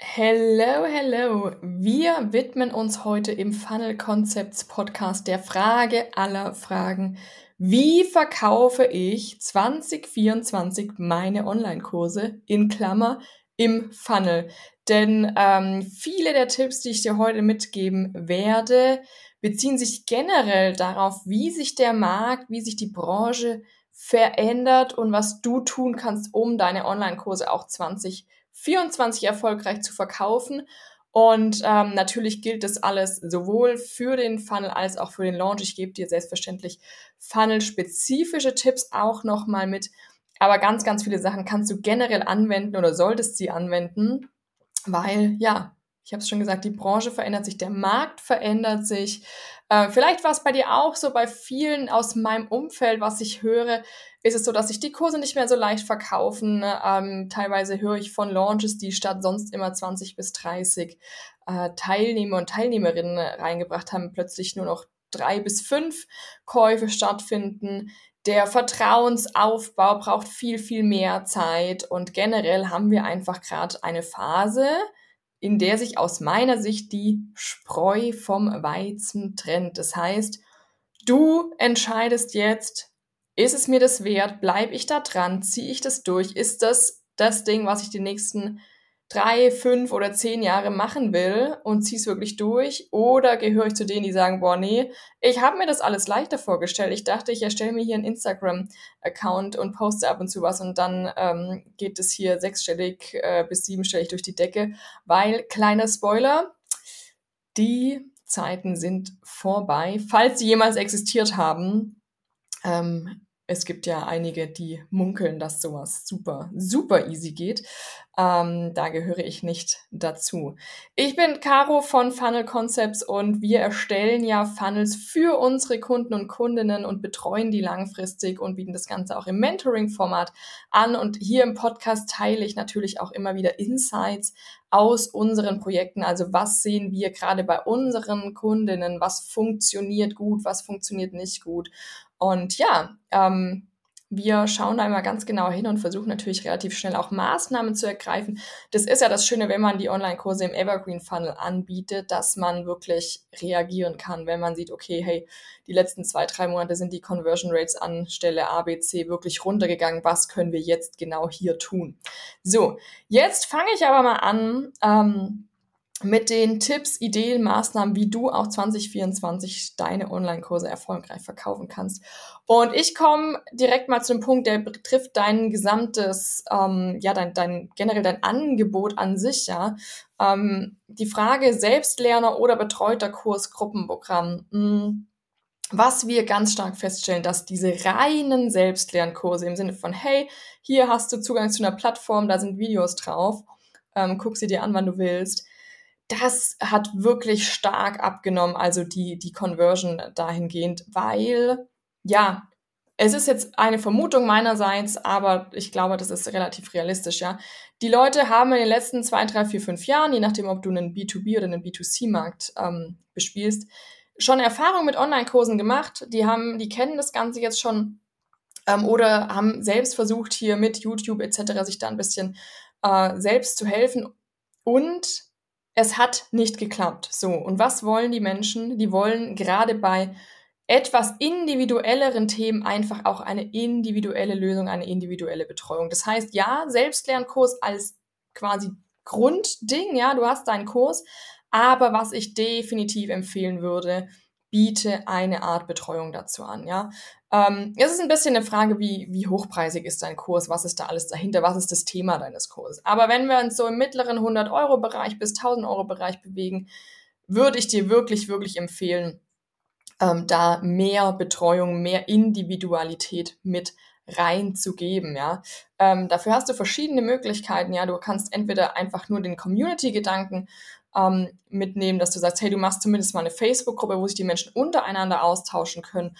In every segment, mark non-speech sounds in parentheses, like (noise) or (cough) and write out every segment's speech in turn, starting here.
Hello, hello. Wir widmen uns heute im Funnel Concepts Podcast der Frage aller Fragen. Wie verkaufe ich 2024 meine Online-Kurse in Klammer im Funnel? Denn ähm, viele der Tipps, die ich dir heute mitgeben werde, beziehen sich generell darauf, wie sich der Markt, wie sich die Branche verändert und was du tun kannst, um deine Online-Kurse auch 2024 24 erfolgreich zu verkaufen. Und ähm, natürlich gilt das alles sowohl für den Funnel als auch für den Launch. Ich gebe dir selbstverständlich Funnel-spezifische Tipps auch nochmal mit. Aber ganz, ganz viele Sachen kannst du generell anwenden oder solltest sie anwenden, weil ja, ich habe es schon gesagt, die Branche verändert sich, der Markt verändert sich. Äh, vielleicht war es bei dir auch so, bei vielen aus meinem Umfeld, was ich höre, ist es so, dass sich die Kurse nicht mehr so leicht verkaufen. Ähm, teilweise höre ich von Launches, die statt sonst immer 20 bis 30 äh, Teilnehmer und Teilnehmerinnen reingebracht haben, plötzlich nur noch drei bis fünf Käufe stattfinden. Der Vertrauensaufbau braucht viel, viel mehr Zeit und generell haben wir einfach gerade eine Phase, in der sich aus meiner Sicht die Spreu vom Weizen trennt. Das heißt, du entscheidest jetzt, ist es mir das wert? Bleibe ich da dran? Ziehe ich das durch? Ist das das Ding, was ich die nächsten drei, fünf oder zehn Jahre machen will und ziehe es wirklich durch? Oder gehöre ich zu denen, die sagen, boah, nee, ich habe mir das alles leichter vorgestellt. Ich dachte, ich erstelle mir hier einen Instagram-Account und poste ab und zu was und dann ähm, geht es hier sechsstellig äh, bis siebenstellig durch die Decke, weil, kleiner Spoiler, die Zeiten sind vorbei, falls sie jemals existiert haben. Ähm, es gibt ja einige, die munkeln, dass sowas super, super easy geht. Ähm, da gehöre ich nicht dazu. Ich bin Caro von Funnel Concepts und wir erstellen ja Funnels für unsere Kunden und Kundinnen und betreuen die langfristig und bieten das Ganze auch im Mentoring-Format an. Und hier im Podcast teile ich natürlich auch immer wieder Insights aus unseren Projekten. Also was sehen wir gerade bei unseren Kundinnen? Was funktioniert gut? Was funktioniert nicht gut? Und ja, ähm, wir schauen da immer ganz genau hin und versuchen natürlich relativ schnell auch Maßnahmen zu ergreifen. Das ist ja das Schöne, wenn man die Online-Kurse im Evergreen Funnel anbietet, dass man wirklich reagieren kann, wenn man sieht, okay, hey, die letzten zwei, drei Monate sind die Conversion Rates an Stelle A, wirklich runtergegangen. Was können wir jetzt genau hier tun? So, jetzt fange ich aber mal an. Ähm, mit den Tipps, Ideen, Maßnahmen, wie du auch 2024 deine Online-Kurse erfolgreich verkaufen kannst. Und ich komme direkt mal zu dem Punkt, der betrifft dein gesamtes, ähm, ja, dein, dein generell dein Angebot an sich, ja. Ähm, die Frage Selbstlerner oder betreuter Kurs, Gruppenprogramm. Mh, hm, was wir ganz stark feststellen, dass diese reinen Selbstlernkurse im Sinne von, hey, hier hast du Zugang zu einer Plattform, da sind Videos drauf, ähm, guck sie dir an, wann du willst das hat wirklich stark abgenommen, also die, die Conversion dahingehend, weil, ja, es ist jetzt eine Vermutung meinerseits, aber ich glaube, das ist relativ realistisch, ja. Die Leute haben in den letzten zwei, drei, vier, fünf Jahren, je nachdem, ob du einen B2B oder einen B2C-Markt ähm, bespielst, schon Erfahrung mit Online-Kursen gemacht. Die haben, die kennen das Ganze jetzt schon ähm, oder haben selbst versucht, hier mit YouTube etc. sich da ein bisschen äh, selbst zu helfen. Und es hat nicht geklappt. So, und was wollen die Menschen? Die wollen gerade bei etwas individuelleren Themen einfach auch eine individuelle Lösung, eine individuelle Betreuung. Das heißt, ja, Selbstlernkurs als quasi Grundding, ja, du hast deinen Kurs, aber was ich definitiv empfehlen würde, biete eine Art Betreuung dazu an, ja. Ähm, es ist ein bisschen eine Frage, wie, wie hochpreisig ist dein Kurs, was ist da alles dahinter, was ist das Thema deines Kurses. Aber wenn wir uns so im mittleren 100-Euro-Bereich bis 1000-Euro-Bereich bewegen, würde ich dir wirklich, wirklich empfehlen, ähm, da mehr Betreuung, mehr Individualität mit reinzugeben, ja. Ähm, dafür hast du verschiedene Möglichkeiten, ja. Du kannst entweder einfach nur den Community-Gedanken ähm, mitnehmen, dass du sagst, hey, du machst zumindest mal eine Facebook-Gruppe, wo sich die Menschen untereinander austauschen können.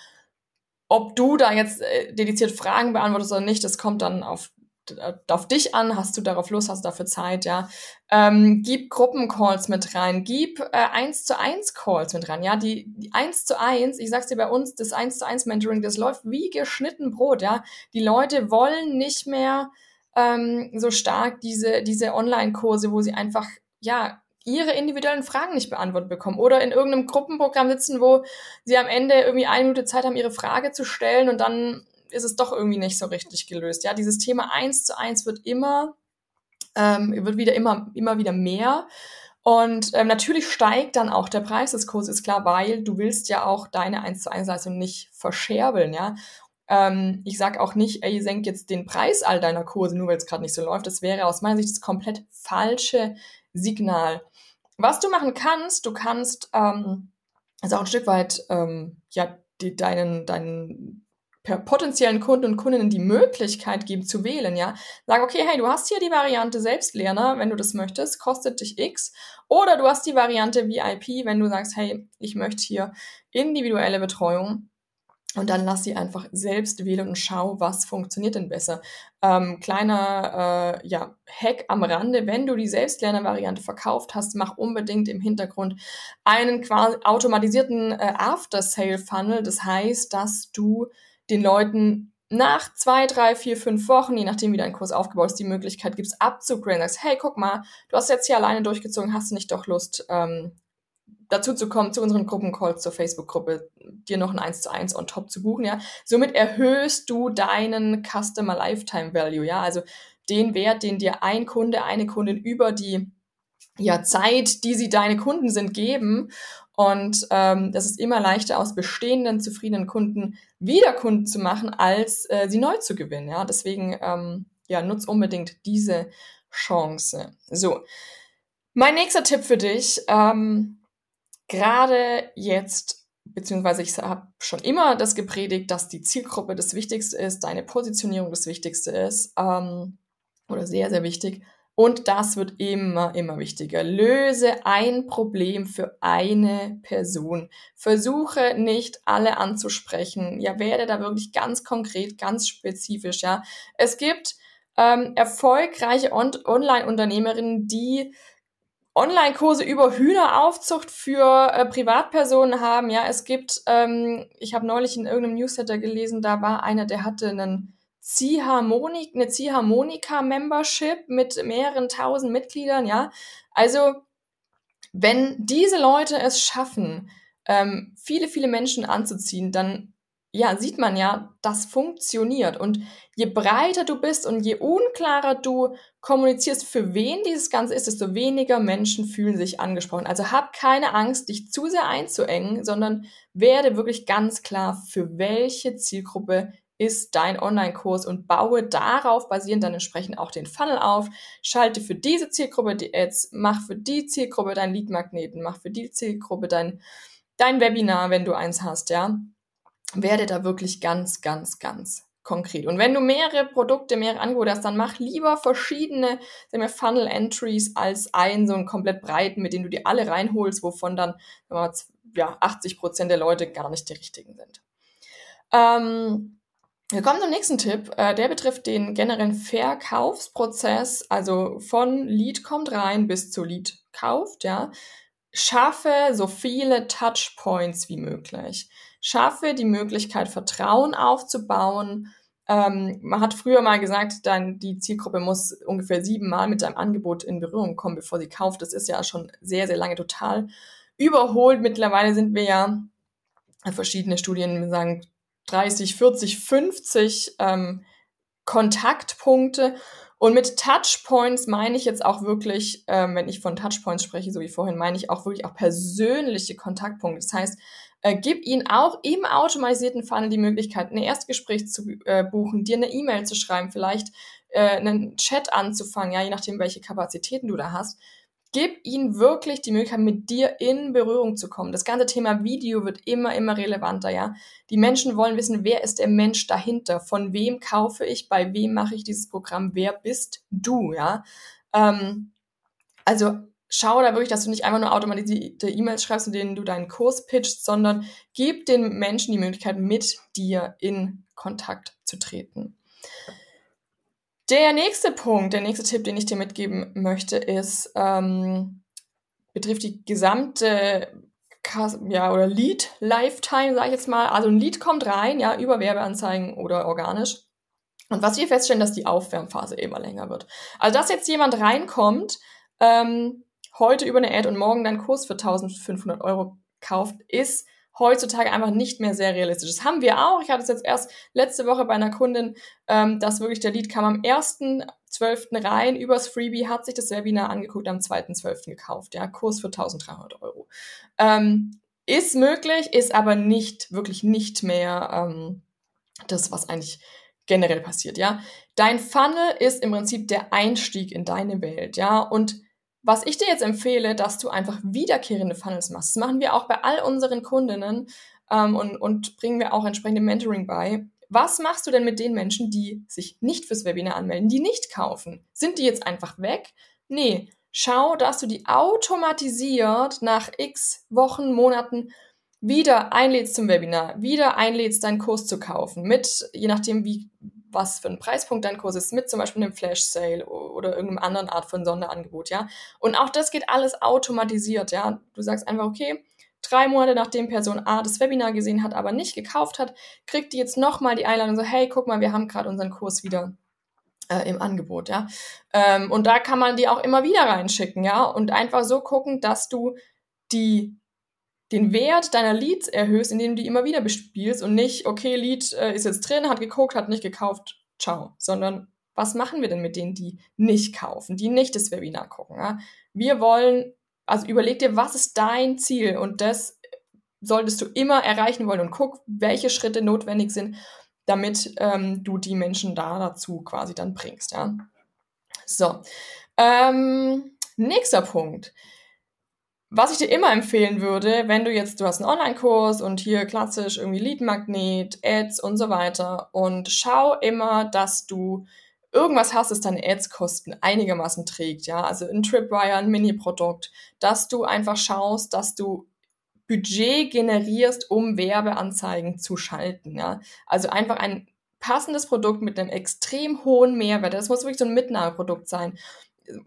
Ob du da jetzt äh, dediziert Fragen beantwortest oder nicht, das kommt dann auf, äh, auf dich an. Hast du darauf Lust, hast du dafür Zeit, ja. Ähm, gib Gruppencalls mit rein, gib äh, 1 zu 1 Calls mit rein, ja. Die, 1 zu 1, ich sag's dir bei uns, das 1 zu 1 Mentoring, das läuft wie geschnitten Brot, ja. Die Leute wollen nicht mehr ähm, so stark diese, diese Online-Kurse, wo sie einfach ja, ihre individuellen Fragen nicht beantwortet bekommen oder in irgendeinem Gruppenprogramm sitzen, wo sie am Ende irgendwie eine Minute Zeit haben, ihre Frage zu stellen und dann ist es doch irgendwie nicht so richtig gelöst. Ja, dieses Thema eins zu eins wird immer, ähm, wird wieder immer, immer wieder mehr. Und ähm, natürlich steigt dann auch der Preis des Kurses, ist klar, weil du willst ja auch deine 1 zu 1 Leistung nicht verscherbeln, ja. Ähm, ich sag auch nicht, ey, senk jetzt den Preis all deiner Kurse, nur weil es gerade nicht so läuft. Das wäre aus meiner Sicht das komplett falsche Signal. Was du machen kannst, du kannst ähm, also auch ein Stück weit ähm, ja die, deinen deinen potenziellen Kunden und Kundinnen die Möglichkeit geben zu wählen, ja. Sag, okay, hey, du hast hier die Variante Selbstlerner, wenn du das möchtest, kostet dich X. Oder du hast die Variante VIP, wenn du sagst, hey, ich möchte hier individuelle Betreuung und dann lass sie einfach selbst wählen und schau, was funktioniert denn besser. Ähm, kleiner äh, ja, Hack am Rande, wenn du die Selbstlerner-Variante verkauft hast, mach unbedingt im Hintergrund einen quasi automatisierten äh, After-Sale-Funnel. Das heißt, dass du den Leuten nach zwei, drei, vier, fünf Wochen, je nachdem wie dein Kurs aufgebaut ist, die Möglichkeit gibst, abzugraden. Sagst, hey, guck mal, du hast jetzt hier alleine durchgezogen, hast du nicht doch Lust, ähm, dazu zu kommen, zu unseren Gruppencalls, zur Facebook-Gruppe, dir noch ein 1 zu 1 on top zu buchen, ja. Somit erhöhst du deinen Customer Lifetime Value, ja. Also den Wert, den dir ein Kunde, eine Kundin über die ja, Zeit, die sie deine Kunden sind, geben. Und ähm, das ist immer leichter, aus bestehenden, zufriedenen Kunden wieder Kunden zu machen, als äh, sie neu zu gewinnen. Ja, deswegen ähm, ja, nutz unbedingt diese Chance. So, mein nächster Tipp für dich. Ähm, gerade jetzt, beziehungsweise ich habe schon immer das gepredigt, dass die Zielgruppe das Wichtigste ist, deine Positionierung das Wichtigste ist, ähm, oder sehr, sehr wichtig. Und das wird immer, immer wichtiger. Löse ein Problem für eine Person. Versuche nicht alle anzusprechen. Ja, werde da wirklich ganz konkret, ganz spezifisch. Ja, es gibt ähm, erfolgreiche On Online-Unternehmerinnen, die Online-Kurse über Hühneraufzucht für äh, Privatpersonen haben. Ja, es gibt, ähm, ich habe neulich in irgendeinem Newsletter gelesen, da war einer, der hatte einen Ziehharmonik, eine Ziehharmonika-Membership mit mehreren tausend Mitgliedern. Ja, also wenn diese Leute es schaffen, ähm, viele, viele Menschen anzuziehen, dann ja, sieht man ja, das funktioniert. Und je breiter du bist und je unklarer du kommunizierst, für wen dieses Ganze ist, desto weniger Menschen fühlen sich angesprochen. Also hab keine Angst, dich zu sehr einzuengen, sondern werde wirklich ganz klar, für welche Zielgruppe ist dein Online-Kurs und baue darauf basierend dann entsprechend auch den Funnel auf. Schalte für diese Zielgruppe die Ads, mach für die Zielgruppe dein Lead-Magneten, mach für die Zielgruppe dein, dein Webinar, wenn du eins hast, ja werde da wirklich ganz, ganz, ganz konkret. Und wenn du mehrere Produkte, mehrere Angebote hast, dann mach lieber verschiedene Funnel Entries als einen so einen komplett breiten, mit dem du die alle reinholst, wovon dann ja, 80 Prozent der Leute gar nicht die richtigen sind. Ähm, wir kommen zum nächsten Tipp. Äh, der betrifft den generellen Verkaufsprozess, also von Lead kommt rein bis zu Lead kauft, ja. Schaffe so viele Touchpoints wie möglich schaffe die Möglichkeit, Vertrauen aufzubauen. Ähm, man hat früher mal gesagt, dann die Zielgruppe muss ungefähr siebenmal mit deinem Angebot in Berührung kommen, bevor sie kauft. Das ist ja schon sehr, sehr lange total überholt. Mittlerweile sind wir ja verschiedene Studien sagen 30, 40, 50 ähm, Kontaktpunkte. Und mit Touchpoints meine ich jetzt auch wirklich, ähm, wenn ich von Touchpoints spreche, so wie vorhin, meine ich auch wirklich auch persönliche Kontaktpunkte. Das heißt, äh, gib ihnen auch im automatisierten Funnel die Möglichkeit, ein Erstgespräch zu äh, buchen, dir eine E-Mail zu schreiben, vielleicht äh, einen Chat anzufangen, ja, je nachdem, welche Kapazitäten du da hast. Gib ihnen wirklich die Möglichkeit, mit dir in Berührung zu kommen. Das ganze Thema Video wird immer, immer relevanter, ja. Die Menschen wollen wissen, wer ist der Mensch dahinter? Von wem kaufe ich? Bei wem mache ich dieses Programm? Wer bist du, ja? Ähm, also schau da wirklich, dass du nicht einfach nur automatisierte E-Mails schreibst, in denen du deinen Kurs pitchst, sondern gib den Menschen die Möglichkeit, mit dir in Kontakt zu treten. Der nächste Punkt, der nächste Tipp, den ich dir mitgeben möchte, ist, ähm, betrifft die gesamte ja, oder Lead Lifetime, sage ich jetzt mal. Also ein Lead kommt rein, ja, über Werbeanzeigen oder organisch. Und was wir feststellen, dass die Aufwärmphase immer länger wird. Also dass jetzt jemand reinkommt, ähm, heute über eine Ad und morgen deinen Kurs für 1500 Euro kauft, ist heutzutage einfach nicht mehr sehr realistisch. Das haben wir auch. Ich hatte es jetzt erst letzte Woche bei einer Kundin, ähm, dass wirklich der Lead kam am 1.12. rein übers Freebie, hat sich das Webinar angeguckt, am 2.12. gekauft. Ja, Kurs für 1300 Euro. Ähm, ist möglich, ist aber nicht, wirklich nicht mehr ähm, das, was eigentlich generell passiert, ja. Dein Funnel ist im Prinzip der Einstieg in deine Welt, ja. Und was ich dir jetzt empfehle, dass du einfach wiederkehrende Funnels machst. Das machen wir auch bei all unseren Kundinnen ähm, und, und bringen wir auch entsprechende Mentoring bei. Was machst du denn mit den Menschen, die sich nicht fürs Webinar anmelden, die nicht kaufen? Sind die jetzt einfach weg? Nee, schau, dass du die automatisiert nach x Wochen, Monaten wieder einlädst zum Webinar, wieder einlädst, deinen Kurs zu kaufen, mit, je nachdem, wie, was für ein Preispunkt dein Kurs ist, mit zum Beispiel einem Flash Sale oder irgendeinem anderen Art von Sonderangebot, ja. Und auch das geht alles automatisiert, ja. Du sagst einfach, okay, drei Monate nachdem Person A das Webinar gesehen hat, aber nicht gekauft hat, kriegt die jetzt nochmal die Einladung so, hey, guck mal, wir haben gerade unseren Kurs wieder äh, im Angebot, ja. Ähm, und da kann man die auch immer wieder reinschicken, ja. Und einfach so gucken, dass du die den Wert deiner Leads erhöhst, indem du die immer wieder bespielst und nicht, okay, Lead äh, ist jetzt drin, hat geguckt, hat nicht gekauft, ciao, sondern was machen wir denn mit denen, die nicht kaufen, die nicht das Webinar gucken? Ja? Wir wollen, also überleg dir, was ist dein Ziel und das solltest du immer erreichen wollen und guck, welche Schritte notwendig sind, damit ähm, du die Menschen da dazu quasi dann bringst. Ja? So, ähm, nächster Punkt was ich dir immer empfehlen würde, wenn du jetzt, du hast einen Online-Kurs und hier klassisch irgendwie Lead-Magnet, Ads und so weiter und schau immer, dass du irgendwas hast, das deine Ads-Kosten einigermaßen trägt, ja, also ein Tripwire, ein Mini-Produkt, dass du einfach schaust, dass du Budget generierst, um Werbeanzeigen zu schalten, ja, also einfach ein passendes Produkt mit einem extrem hohen Mehrwert, das muss wirklich so ein Mitnahmeprodukt sein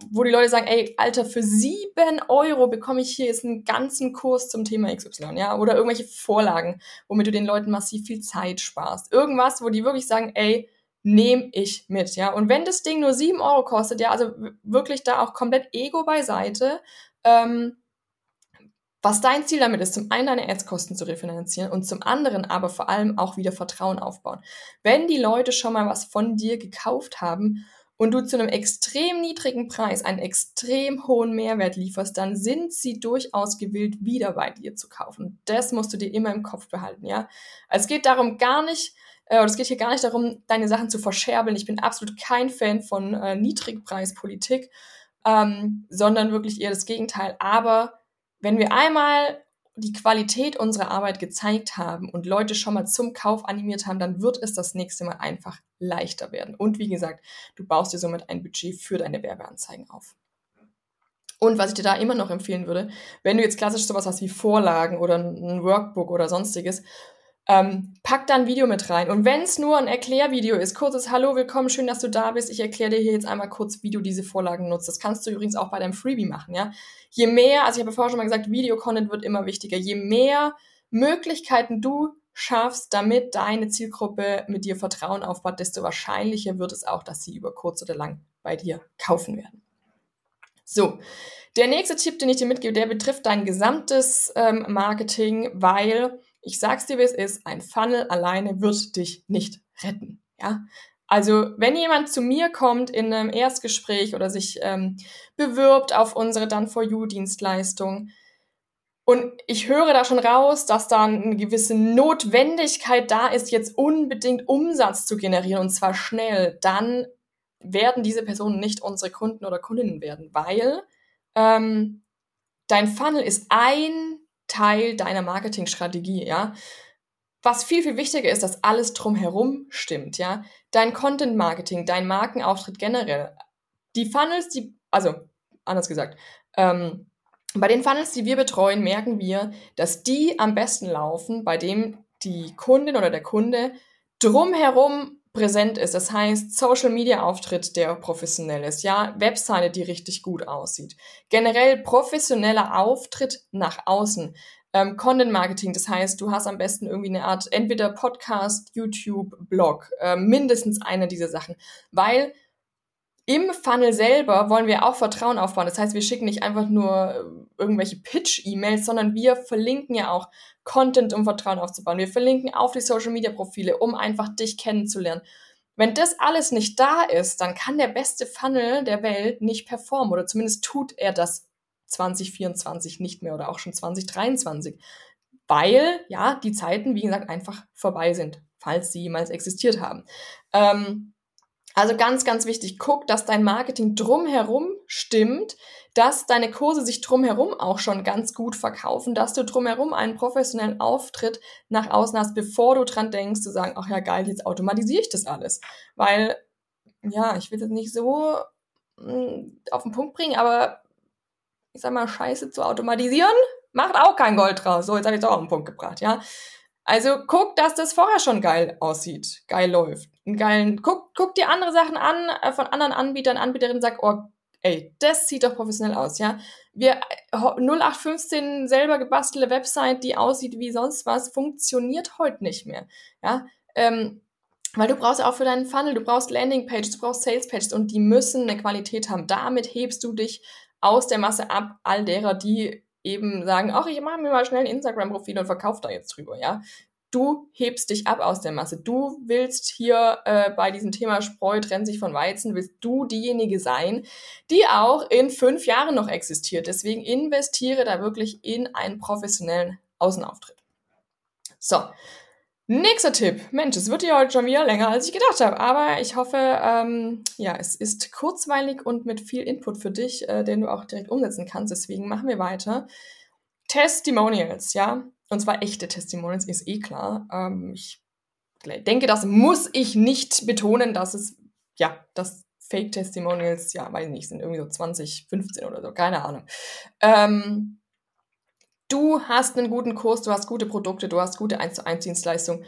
wo die Leute sagen, ey, Alter, für sieben Euro bekomme ich hier jetzt einen ganzen Kurs zum Thema XY, ja, oder irgendwelche Vorlagen, womit du den Leuten massiv viel Zeit sparst. Irgendwas, wo die wirklich sagen, ey, nehme ich mit, ja. Und wenn das Ding nur sieben Euro kostet, ja, also wirklich da auch komplett Ego beiseite, ähm, was dein Ziel damit ist, zum einen deine Ads-Kosten zu refinanzieren und zum anderen aber vor allem auch wieder Vertrauen aufbauen. Wenn die Leute schon mal was von dir gekauft haben und du zu einem extrem niedrigen Preis einen extrem hohen Mehrwert lieferst, dann sind sie durchaus gewillt, wieder bei dir zu kaufen. Das musst du dir immer im Kopf behalten, ja. Also es geht darum gar nicht, äh, es geht hier gar nicht darum, deine Sachen zu verscherbeln. Ich bin absolut kein Fan von äh, Niedrigpreispolitik, ähm, sondern wirklich eher das Gegenteil. Aber wenn wir einmal die Qualität unserer Arbeit gezeigt haben und Leute schon mal zum Kauf animiert haben, dann wird es das nächste Mal einfach leichter werden. Und wie gesagt, du baust dir somit ein Budget für deine Werbeanzeigen auf. Und was ich dir da immer noch empfehlen würde, wenn du jetzt klassisch sowas hast wie Vorlagen oder ein Workbook oder sonstiges, ähm, pack da ein Video mit rein. Und wenn es nur ein Erklärvideo ist, kurzes Hallo, willkommen, schön, dass du da bist. Ich erkläre dir hier jetzt einmal kurz, wie du diese Vorlagen nutzt. Das kannst du übrigens auch bei deinem Freebie machen, ja. Je mehr, also ich habe vorher schon mal gesagt, Videocontent wird immer wichtiger. Je mehr Möglichkeiten du schaffst, damit deine Zielgruppe mit dir Vertrauen aufbaut, desto wahrscheinlicher wird es auch, dass sie über kurz oder lang bei dir kaufen werden. So, der nächste Tipp, den ich dir mitgebe, der betrifft dein gesamtes ähm, Marketing, weil ich sag's dir, wie es ist, ein Funnel alleine wird dich nicht retten. Ja? Also, wenn jemand zu mir kommt in einem Erstgespräch oder sich ähm, bewirbt auf unsere Done for You Dienstleistung und ich höre da schon raus, dass da eine gewisse Notwendigkeit da ist, jetzt unbedingt Umsatz zu generieren und zwar schnell, dann werden diese Personen nicht unsere Kunden oder Kundinnen werden, weil ähm, dein Funnel ist ein Teil deiner Marketingstrategie, ja. Was viel, viel wichtiger ist, dass alles drumherum stimmt, ja. Dein Content Marketing, dein Markenauftritt generell. Die Funnels, die, also, anders gesagt, ähm, bei den Funnels, die wir betreuen, merken wir, dass die am besten laufen, bei dem die Kundin oder der Kunde drumherum präsent ist. Das heißt, Social Media Auftritt, der professionell ist, ja, Webseite, die richtig gut aussieht. Generell professioneller Auftritt nach außen. Ähm, Content Marketing, das heißt, du hast am besten irgendwie eine Art entweder Podcast, YouTube, Blog, äh, mindestens eine dieser Sachen, weil Im Funnel selber wollen wir auch Vertrauen aufbauen. Das heißt, wir schicken nicht einfach nur äh, irgendwelche Pitch-E-Mails, sondern wir verlinken ja auch Content, um Vertrauen aufzubauen. Wir verlinken auf die Social-Media-Profile, um einfach dich kennenzulernen. Wenn das alles nicht da ist, dann kann der beste Funnel der Welt nicht performen oder zumindest tut er das 2024 nicht mehr oder auch schon 2023, weil ja die Zeiten, wie gesagt, einfach vorbei sind, falls sie jemals existiert haben. Ähm, also ganz, ganz wichtig, guck, dass dein Marketing drumherum stimmt, dass deine Kurse sich drumherum auch schon ganz gut verkaufen, dass du drumherum einen professionellen Auftritt nach außen hast, bevor du dran denkst, zu sagen, ach ja, geil, jetzt automatisiere ich das alles. Weil, ja, ich will das nicht so mh, hm, auf den Punkt bringen, aber ich sag mal, Scheiße zu automatisieren, macht auch kein Gold draus. So, jetzt habe ich es auch auf den Punkt gebracht, ja. Also guck, dass das vorher schon geil aussieht, geil läuft. Einen geilen, guck, guck dir andere Sachen an äh, von anderen Anbietern, Anbieterinnen, sag, oh, ey, das sieht doch professionell aus, ja. Wir 0815 selber gebastelte Website, die aussieht wie sonst was, funktioniert heute nicht mehr, ja. Ähm, weil du brauchst auch für deinen Funnel, du brauchst Landingpages, du brauchst Salespages und die müssen eine Qualität haben. Damit hebst du dich aus der Masse ab, all derer, die eben sagen, ach, ich mache mir mal schnell ein Instagram-Profil und verkaufe da jetzt drüber, ja. Du hebst dich ab aus der Masse. Du willst hier äh, bei diesem Thema Spreu trennt sich von Weizen, willst du diejenige sein, die auch in fünf Jahren noch existiert. Deswegen investiere da wirklich in einen professionellen Außenauftritt. So, Nächster Tipp. Mensch, es wird ja heute schon wieder länger, als ich gedacht habe. Aber ich hoffe, ähm, ja, es ist kurzweilig und mit viel Input für dich, äh, den du auch direkt umsetzen kannst. Deswegen machen wir weiter. Testimonials, ja. Und zwar echte Testimonials, ist eh klar. Ähm, ich denke, das muss ich nicht betonen, dass es, ja, dass Fake-Testimonials, ja, weiß nicht, sind irgendwie so 2015 oder so, keine Ahnung. Ähm, du hast einen guten Kurs, du hast gute Produkte, du hast gute 1 zu 1 Dienstleistungen.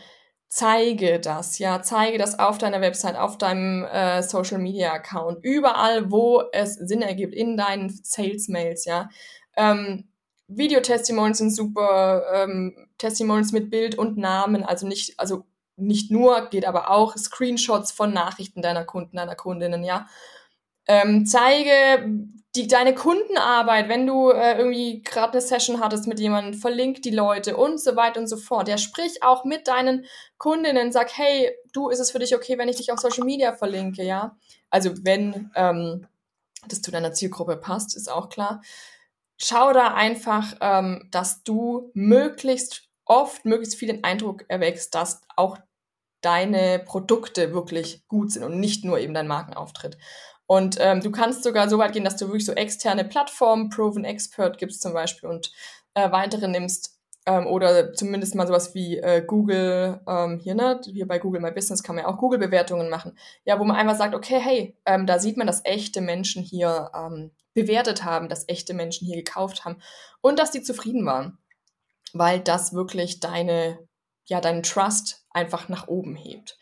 Zeige das, ja, zeige das auf deiner Website, auf deinem äh, Social Media Account, überall, wo es Sinn ergibt, in deinen Sales Mails, ja. Ähm, Videotestimonials sind super, ähm, Testimonials mit Bild und Namen, also nicht, also nicht nur, geht aber auch Screenshots von Nachrichten deiner Kunden, deiner Kundinnen, ja. Ähm, zeige die, deine Kundenarbeit, wenn du äh, irgendwie gerade eine Session hattest mit jemandem, verlink die Leute und so weiter und so fort. Ja, sprich auch mit deinen Kundinnen, sag, hey, du, ist es für dich okay, wenn ich dich auf Social Media verlinke, ja? Also wenn ähm, das zu deiner Zielgruppe passt, ist auch klar. Schau da einfach, ähm, dass du möglichst oft, möglichst viel den Eindruck erwächst, dass auch deine Produkte wirklich gut sind und nicht nur eben dein Markenauftritt. Und ähm, du kannst sogar so weit gehen, dass du wirklich so externe Plattformen, Proven Expert gibst zum Beispiel und äh, weitere nimmst. Ähm, oder zumindest mal sowas wie äh, Google, ähm, hier, ne, hier bei Google My Business kann man ja auch Google-Bewertungen machen. Ja, wo man einfach sagt, okay, hey, ähm, da sieht man, dass echte Menschen hier ähm, bewertet haben, dass echte Menschen hier gekauft haben und dass die zufrieden waren. Weil das wirklich deine, ja, deinen Trust einfach nach oben hebt.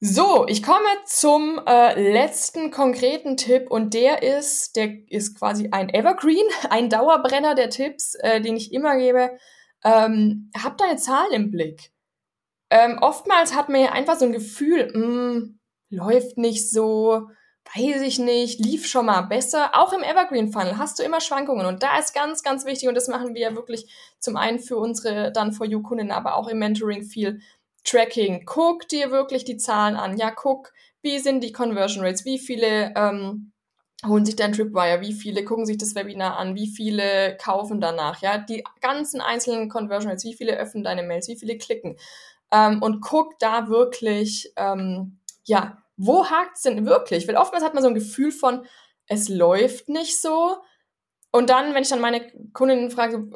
So, ich komme zum äh, letzten konkreten Tipp und der ist, der ist quasi ein Evergreen, (laughs) ein Dauerbrenner der Tipps, äh, den ich immer gebe. Ähm, hab deine Zahlen im Blick. Ähm, oftmals hat man ja einfach so ein Gefühl, mh, hm, läuft nicht so, weiß ich nicht, lief schon mal besser. Auch im Evergreen Funnel hast du immer Schwankungen und da ist ganz, ganz wichtig und das machen wir ja wirklich zum einen für unsere dann for you Kunden, aber auch im Mentoring viel Tracking. Guck dir wirklich die Zahlen an. Ja, guck, wie sind die Conversion Rates? Wie viele ähm, holen sich dein Tripwire? Wie viele gucken sich das Webinar an? Wie viele kaufen danach? Ja, die ganzen einzelnen Conversion Rates. Wie viele öffnen deine Mails? Wie viele klicken? Ähm, und guck da wirklich, ähm, ja, wo hakt's denn wirklich? Weil oftmals hat man so ein Gefühl von, es läuft nicht so. Und dann, wenn ich dann meine Kundinnen frage,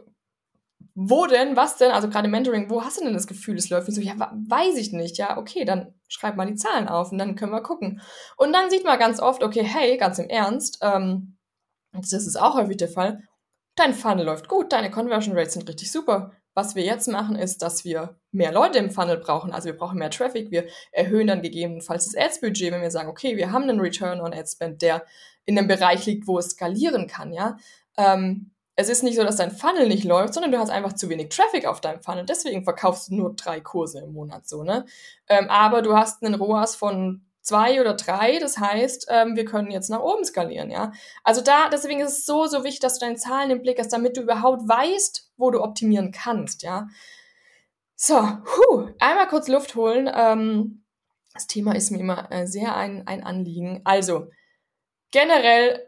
wo denn, was denn, also gerade Mentoring, wo hast du denn das Gefühl, es läuft nicht so? Ja, weiß ich nicht. Ja, okay, dann schreib mal die Zahlen auf und dann können wir gucken. Und dann sieht man ganz oft, okay, hey, ganz im Ernst, ähm, das ist auch häufig der Fall, dein Funnel läuft gut, deine Conversion Rates sind richtig super. Was wir jetzt machen, ist, dass wir mehr Leute im Funnel brauchen. Also wir brauchen mehr Traffic. Wir erhöhen dann gegebenenfalls das Ads-Budget, wenn wir sagen, okay, wir haben einen Return on Ad Spend, der in einem Bereich liegt, wo es skalieren kann, ja. Ähm, es ist nicht so, dass dein Funnel nicht läuft, sondern du hast einfach zu wenig Traffic auf deinem Funnel. Deswegen verkaufst du nur drei Kurse im Monat so, ne? Ähm, aber du hast einen ROAS von zwei oder drei. Das heißt, ähm, wir können jetzt nach oben skalieren, ja. Also da, deswegen ist es so, so wichtig, dass du deine Zahlen im Blick hast, damit du überhaupt weißt, wo du optimieren kannst, ja. So, huh, einmal kurz Luft holen. Ähm, das Thema ist mir immer äh, sehr ein, ein Anliegen. Also, generell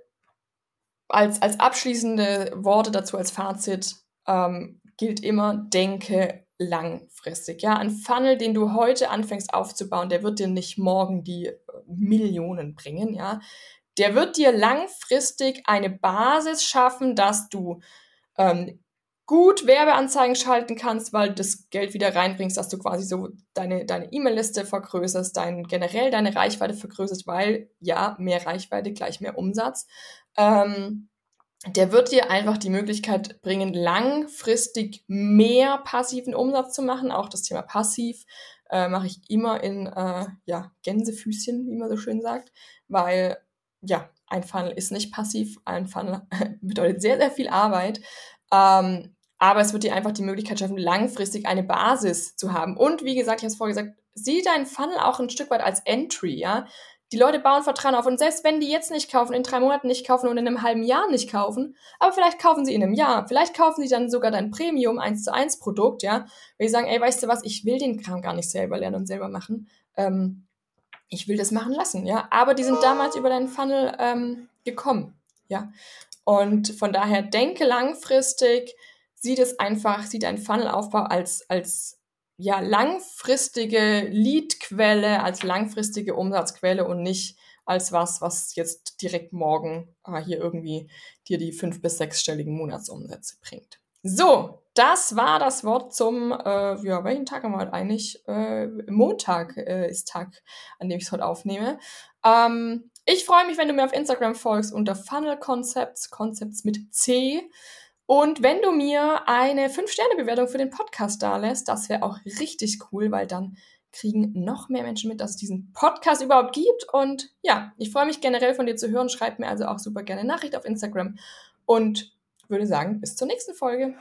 als, als abschließende Worte dazu, als Fazit, ähm, gilt immer, denke langfristig. Ja, ein Funnel, den du heute anfängst aufzubauen, der wird dir nicht morgen die äh, Millionen bringen. Ja, der wird dir langfristig eine Basis schaffen, dass du ähm, gut Werbeanzeigen schalten kannst, weil du das Geld wieder reinbringst, dass du quasi so deine deine E-Mail-Liste vergrößerst, dein generell deine Reichweite vergrößerst, weil ja mehr Reichweite gleich mehr Umsatz. Ähm, der wird dir einfach die Möglichkeit bringen, langfristig mehr passiven Umsatz zu machen. Auch das Thema passiv äh, mache ich immer in äh, ja, Gänsefüßchen, wie man so schön sagt, weil ja, ein Funnel ist nicht passiv, ein Funnel (laughs) bedeutet sehr, sehr viel Arbeit. Ähm, aber es wird dir einfach die Möglichkeit schaffen, langfristig eine Basis zu haben. Und wie gesagt, ich habe es vorher gesagt, sieh deinen Funnel auch ein Stück weit als Entry, ja. Die Leute bauen Vertrauen auf. Und selbst wenn die jetzt nicht kaufen, in drei Monaten nicht kaufen und in einem halben Jahr nicht kaufen, aber vielleicht kaufen sie in einem Jahr. Vielleicht kaufen sie dann sogar dein Premium 1 zu 1 Produkt, ja. Weil sie sagen, ey, weißt du was, ich will den Kram gar nicht selber lernen und selber machen. Ähm, ich will das machen lassen, ja. Aber die sind damals über deinen Funnel ähm, gekommen, ja. Und von daher denke langfristig, sieh das einfach, sieh deinen Funnelaufbau als, als ja, langfristige Leadquelle, als langfristige Umsatzquelle und nicht als was, was jetzt direkt morgen äh, hier irgendwie dir die fünf- bis sechsstelligen Monatsumsätze bringt. So, das war das Wort zum, äh, ja, welchen Tag haben wir heute eigentlich? Äh, Montag äh, ist Tag, an dem ich es heute aufnehme. Ähm, ich freue mich, wenn du mir auf Instagram folgst unter Funnel Concepts, Concepts mit C. Und wenn du mir eine 5-Sterne-Bewertung für den Podcast da lässt, das wäre auch richtig cool, weil dann kriegen noch mehr Menschen mit, dass es diesen Podcast überhaupt gibt. Und ja, ich freue mich generell von dir zu hören. Schreib mir also auch super gerne Nachricht auf Instagram und würde sagen, bis zur nächsten Folge.